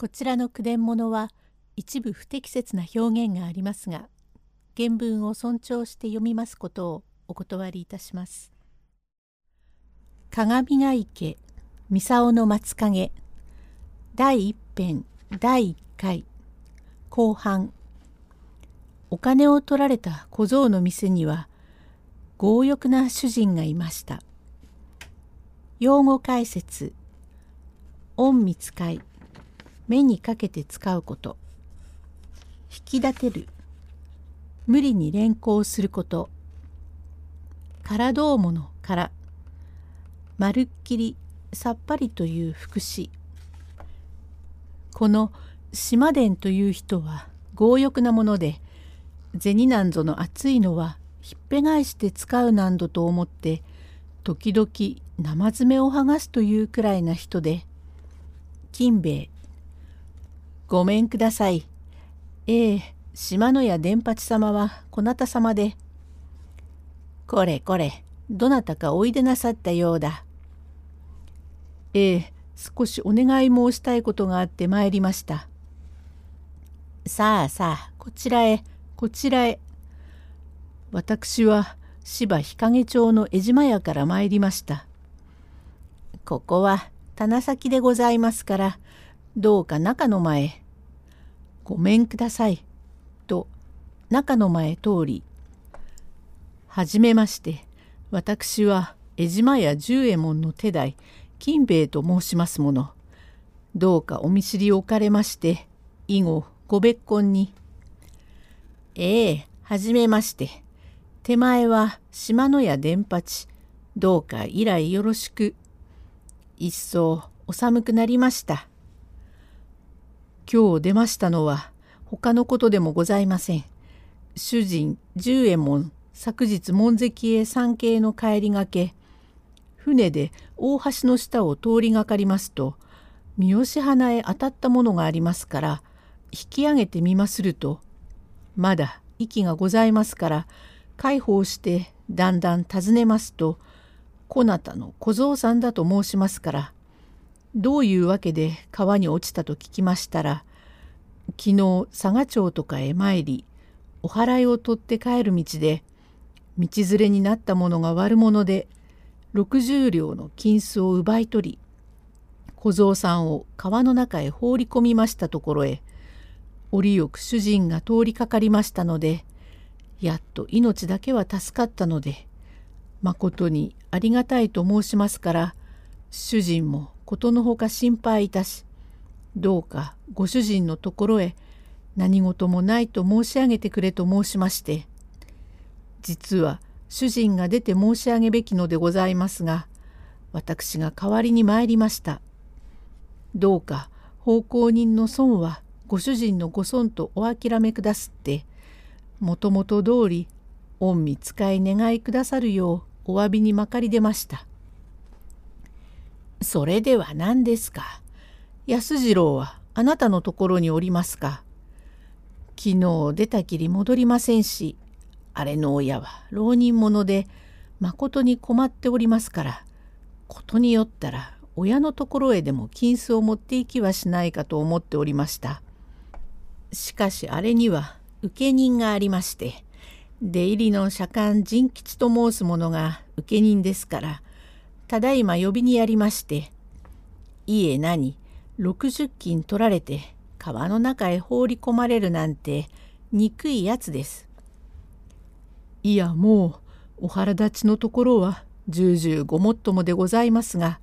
こちらの句伝物は一部不適切な表現がありますが原文を尊重して読みますことをお断りいたします。鏡ヶ池三竿の松影第一編第一回後半お金を取られた小僧の店には強欲な主人がいました。用語解説恩見使い目にかけて使うこと。引き立てる。無理に連行すること。からどうものから。まるっきりさっぱりという副詞この島伝という人は強欲なもので銭なんぞの熱いのはひっぺ返して使うなんどと思って時々生爪を剥がすというくらいな人で金兵衛ごめんください。ええ、島野屋伝八様はこなた様で。これこれ、どなたかおいでなさったようだ。ええ、少しお願い申したいことがあって参りました。さあさあ、こちらへ、こちらへ。私は芝日陰町の江島屋から参りました。ここは棚先でございますから、どうか中の前ごめんください。と中の前通りはじめまして私は江島屋十右衛門の手代金兵衛と申しますもの。どうかお見知りおかれまして以後ご別婚に。ええはじめまして。手前は島野屋伝八どうか以来よろしく。一層お寒くなりました。今日出ましたのは他のことでもございません。主人十右衛門昨日門跡へ参詣の帰りがけ船で大橋の下を通りがかりますと三好花へ当たったものがありますから引き上げてみまするとまだ息がございますから介抱してだんだん尋ねますとこなたの小僧さんだと申しますからどういうわけで川に落ちたと聞きましたら昨日佐賀町とかへ参りお祓いを取って帰る道で道連れになった者が悪者で60両の金子を奪い取り小僧さんを川の中へ放り込みましたところへ折よく主人が通りかかりましたのでやっと命だけは助かったのでまことにありがたいと申しますから主人もことのほか心配いたしどうかご主人のところへ何事もないと申し上げてくれと申しまして実は主人が出て申し上げべきのでございますが私が代わりに参りました。どうか奉公人の損はご主人のご損とお諦めくだすってもともと通り御身使い願いくださるようお詫びにまかり出ました。それでは何ですか？安次郎はあなたのところにおりますか？昨日出たきり戻りませんし、あれの親は浪人者でまことに困っておりますから、ことによったら親のところへでも金子を持っていきはしないかと思っておりました。しかしあれには請人がありまして、出入りの左官仁吉と申す者が請人ですから、ただいま呼びにやりまして、いえ何、60金取られて川の中へ放り込まれるなんて憎いやつです。いやもうお腹立ちのところは重々ごもっともでございますが、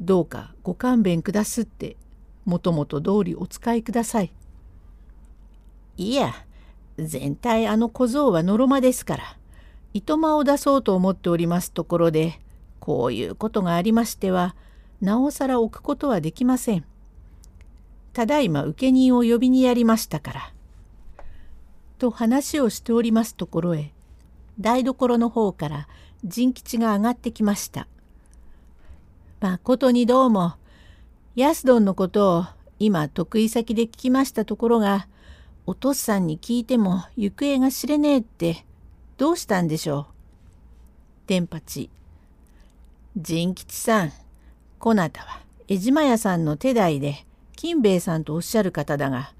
どうかご勘弁くだすってもともと通りお使いください。いや、全体あの小僧はのろまですから、糸間を出そうと思っておりますところで、こういうことがありましてはなおさら置くことはできません。ただいま請人を呼びにやりましたから。と話をしておりますところへ台所の方から仁吉が上がってきました。まことにどうも安どんのことを今得意先で聞きましたところがお父さんに聞いても行方が知れねえってどうしたんでしょう？天八仁吉さん、こなたは江島屋さんの手代で金兵衛さんとおっしゃる方だが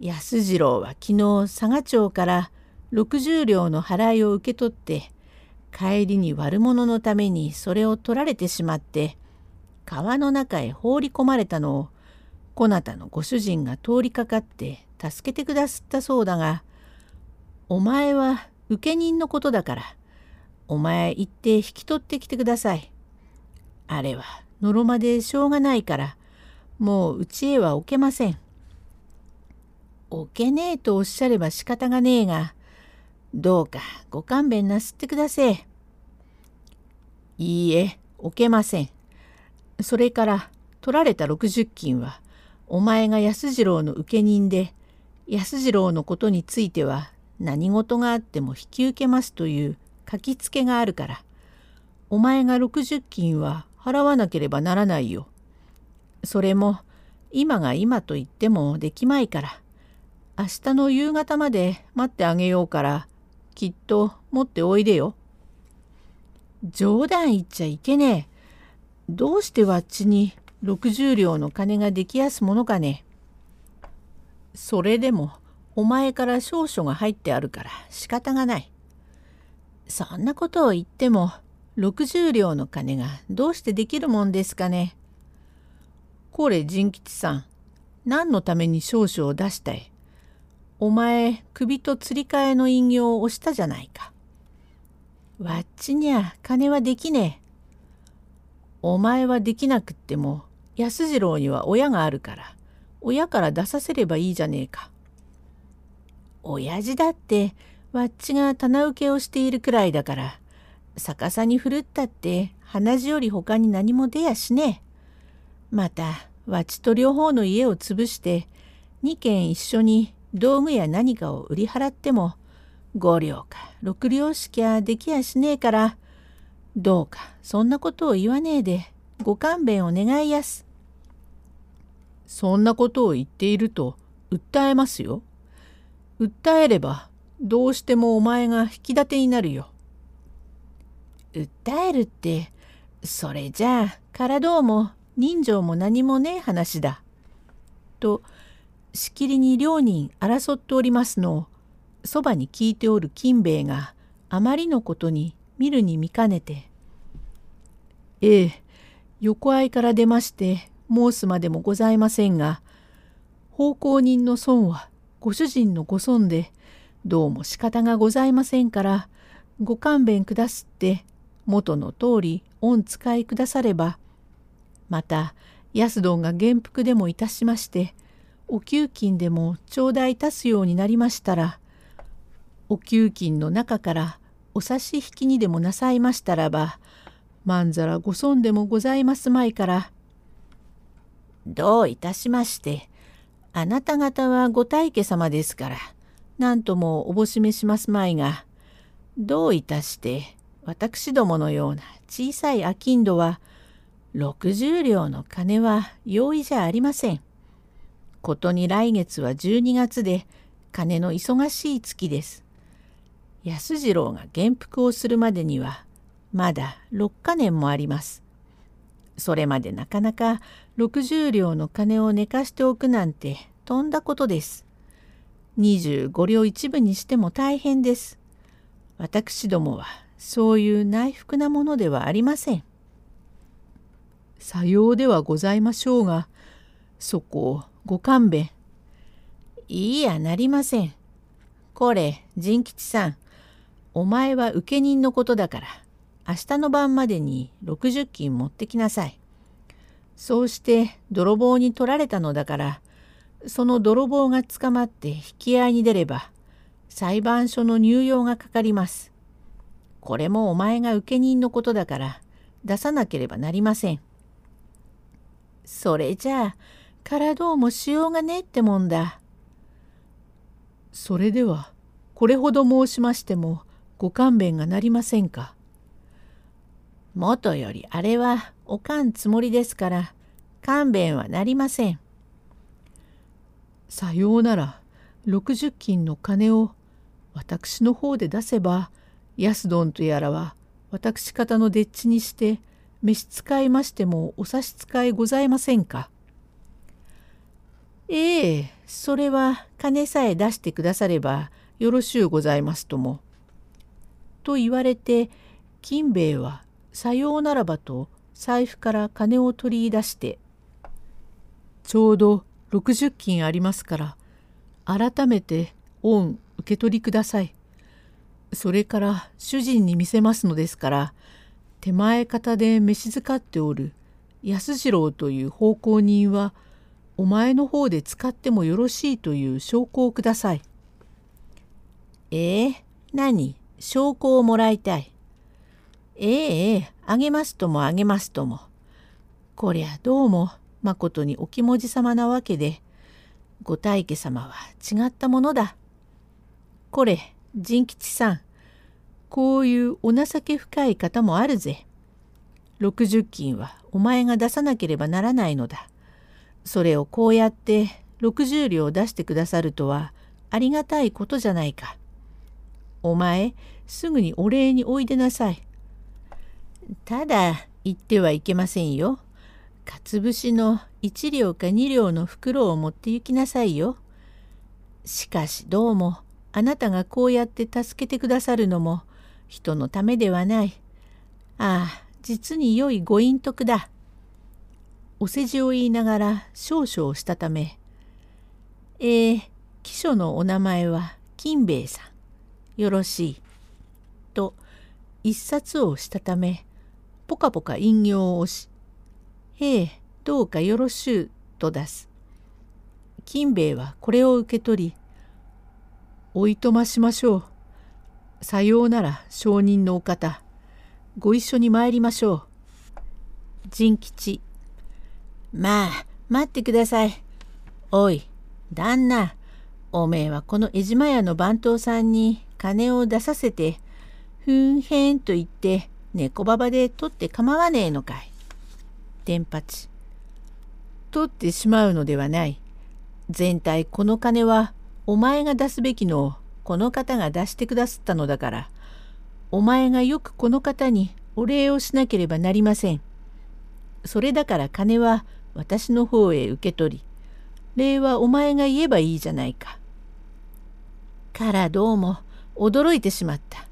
安次郎は昨日佐賀町から60両の払いを受け取って帰りに悪者のためにそれを取られてしまって川の中へ放り込まれたのをこなたのご主人が通りかかって助けてくださったそうだがお前は受け人のことだからお前行って引き取ってきてください。あれはのろまでしょうがないからもううちへは置けません。置けねえとおっしゃれば仕方がねえがどうかご勘弁なすってくだせえ。いいえ置けません。それから取られた60金はお前が安次郎の請人で安次郎のことについては何事があっても引き受けますという書きつけがあるからお前が60金は払わなければならないよ。それも今が今と言ってもできまいから明日の夕方まで待ってあげようからきっと持っておいでよ。冗談言っちゃいけねえ。どうしてわっちに60両の金ができやすものかね。それでもお前から少々が入ってあるから仕方がない。そんなことを言っても60両の金がどうしてできるもんですかね？これ仁吉さん何のために少々を出したい？お前首と釣り替えの印形を押したじゃないか。わっちにゃ金はできねえ。お前はできなくっても安次郎には親があるから親から出させればいいじゃねえか。親父だってわっちが棚受けをしているくらいだから逆さに振るったって鼻血より他に何も出やしねえ。またわちと両方の家を潰して2軒一緒に道具や何かを売り払っても5両か6両しきゃできやしねえからどうかそんなことを言わねえでご勘弁を願いやす。そんなことを言っていると訴えますよ。訴えればどうしてもお前が引き立てになるよ。訴えるってそれじゃあからどうも人情も何もねえ話だ。としきりに両人争っておりますのをそばに聞いておる金兵衛があまりのことに見るに見かねて「ええ横合いから出まして申すまでもございませんが奉公人の損はご主人のご損でどうも仕方がございませんからご勘弁くだすって元の通り御使いくださればまた安どんが元服でもいたしましてお給金でも頂戴いたすようになりましたらお給金の中からお差し引きにでもなさいましたらばまんざらご損でもございますまいからどういたしましてあなた方はご大家様ですから何ともおぼしめしますまいがどういたして私どものような小さい商人は60両の金は容易じゃありません。ことに来月は12月で金の忙しい月です。安次郎が元服をするまでにはまだ6か年もあります。それまでなかなか60両の金を寝かしておくなんてとんだことです。25両一部にしても大変です。私どもはそういう内服なものではありません。さようではございましょうがそこをご勘弁。いいやなりません。これ仁吉さんお前は請人のことだから明日の晩までに60金持ってきなさい。そうして泥棒に取られたのだからその泥棒が捕まって引き合いに出れば裁判所の入用がかかります。これもお前が請人のことだから出さなければなりません。それじゃあからどうもしようがねえってもんだ。それではこれほど申しましてもご勘弁がなりませんか。もとよりあれはおかんつもりですから勘弁はなりません。さようなら60金の金を私の方で出せば安どんとやらは私方のでっちにして召使いましてもお差し支えございませんか？ええそれは金さえ出してくださればよろしゅうございますとも。と言われて金兵衛はさようならばと財布から金を取り出して「ちょうど60金ありますから改めて恩受け取りください。それから主人に見せますのですから手前方で召し使っておる安次郎という奉公人はお前の方で使ってもよろしいという証拠をください。ええ何？証拠をもらいたい。ええええあげますともあげますとも。こりゃどうもまことにお気持ち様なわけでご大家様は違ったものだ。これ仁吉さんこういうお情け深い方もあるぜ。60金はお前が出さなければならないのだ。それをこうやって60両出してくださるとはありがたいことじゃないか。お前すぐにお礼においでなさい。ただ言ってはいけませんよ。かつ節の1両か2両の袋を持って行きなさいよ。しかしどうもあなたがこうやって助けてくださるのも人のためではない。ああ、実に良いご隠徳だ。お世辞を言いながら少々したため、えー、記書のお名前は金兵衛さん。よろしい。と、一冊をしたため、ぽかぽか引用を押し、へえ、どうかよろしゅう、と出す。金兵衛はこれを受け取り、おいとましましょう。さようなら証人のお方ご一緒に参りましょう。仁吉まあ待ってください。おい旦那おめえはこの江島屋の番頭さんに金を出させてふんへんと言って猫ばばで取って構わねえのかい。天八取ってしまうのではない。全体この金はお前が出すべきのをこの方が出してくださったのだから、お前がよくこの方にお礼をしなければなりません。それだから金は私の方へ受け取り、礼はお前が言えばいいじゃないか。からどうも驚いてしまった。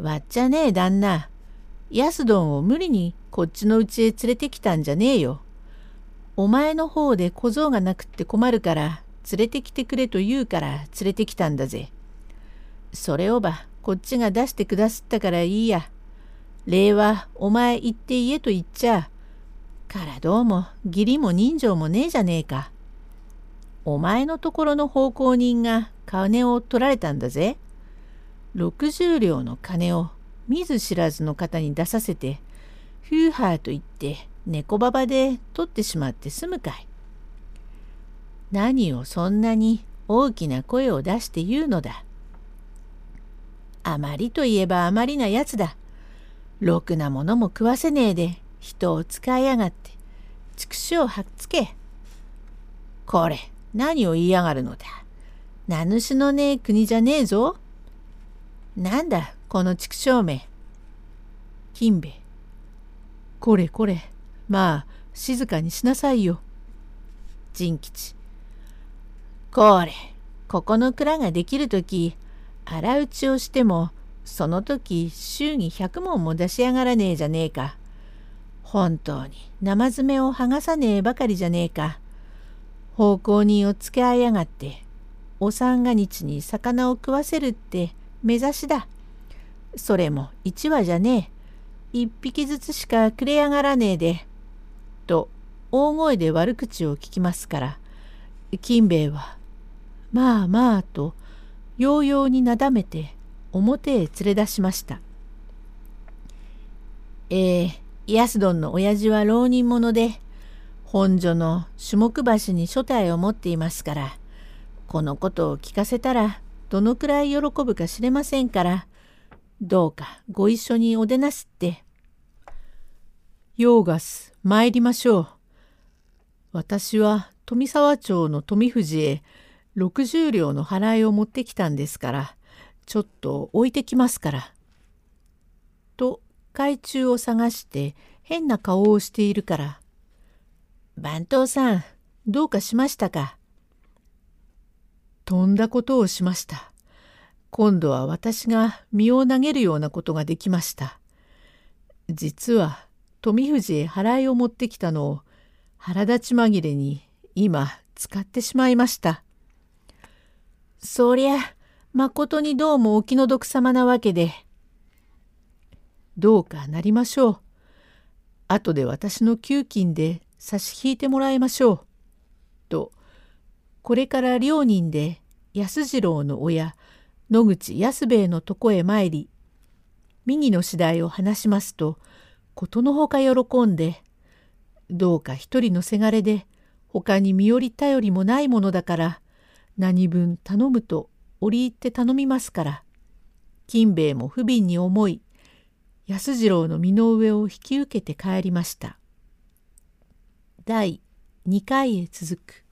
わっちゃねえ旦那。安どんを無理にこっちの家へ連れてきたんじゃねえよ。お前の方で小僧がなくって困るから連れてきてくれと言うから連れてきたんだぜ。それをばこっちが出してくだすったからいいや。礼はお前行って言えと言っちゃ。からどうも義理も人情もねえじゃねえか。お前のところの奉公人が金を取られたんだぜ。60両の金を見ず知らずの方に出させて、フューハーと言って猫ばばで取ってしまって済むかい。何をそんなに大きな声を出して言うのだ。あまりといえばあまりなやつだ。ろくなものも食わせねえで人を使いやがって、畜生をはっつけ。これ、何を言いやがるのだ。名主のねえ国じゃねえぞ。なんだ、この畜生め。金兵衛。これこれ、まあ、静かにしなさいよ。仁吉。これ、ここの蔵ができるとき、腹打ちをしてもその時週に100文も出しやがらねえじゃねえか。本当に生爪を剥がさねえばかりじゃねえか。奉公人をつけあいやがってお三が日に魚を食わせるって目指しだ。それも一羽じゃねえ。一匹ずつしかくれやがらねえで。と大声で悪口を聞きますから金兵衛は「まあまあ」とようようになだめて表へ連れ出しました。ええー、安どんの親父は浪人者で本所の種目橋に所帯を持っていますからこのことを聞かせたらどのくらい喜ぶか知れませんからどうかご一緒にお出なすって。ヨーガス参りましょう。私は富沢町の富藤へ60両の払いを持ってきたんですからちょっと置いてきますから」と懐中を探して変な顔をしているから「番頭さんどうかしましたかとんだことをしました。今度は私が身を投げるようなことができました。実は富藤へ払いを持ってきたのを腹立ち紛れに今使ってしまいました。そりゃまことにどうもお気の毒様なわけで。どうかなりましょう。後で私の給金で差し引いてもらいましょう。とこれから両人で安次郎の親野口安兵衛のとこへ参り右の次第を話しますとことのほか喜んでどうか一人のせがれで他に身寄り頼りもないものだから何分頼むと折り入って頼みますから金兵衛も不憫に思い安次郎の身の上を引き受けて帰りました。第2回へ続く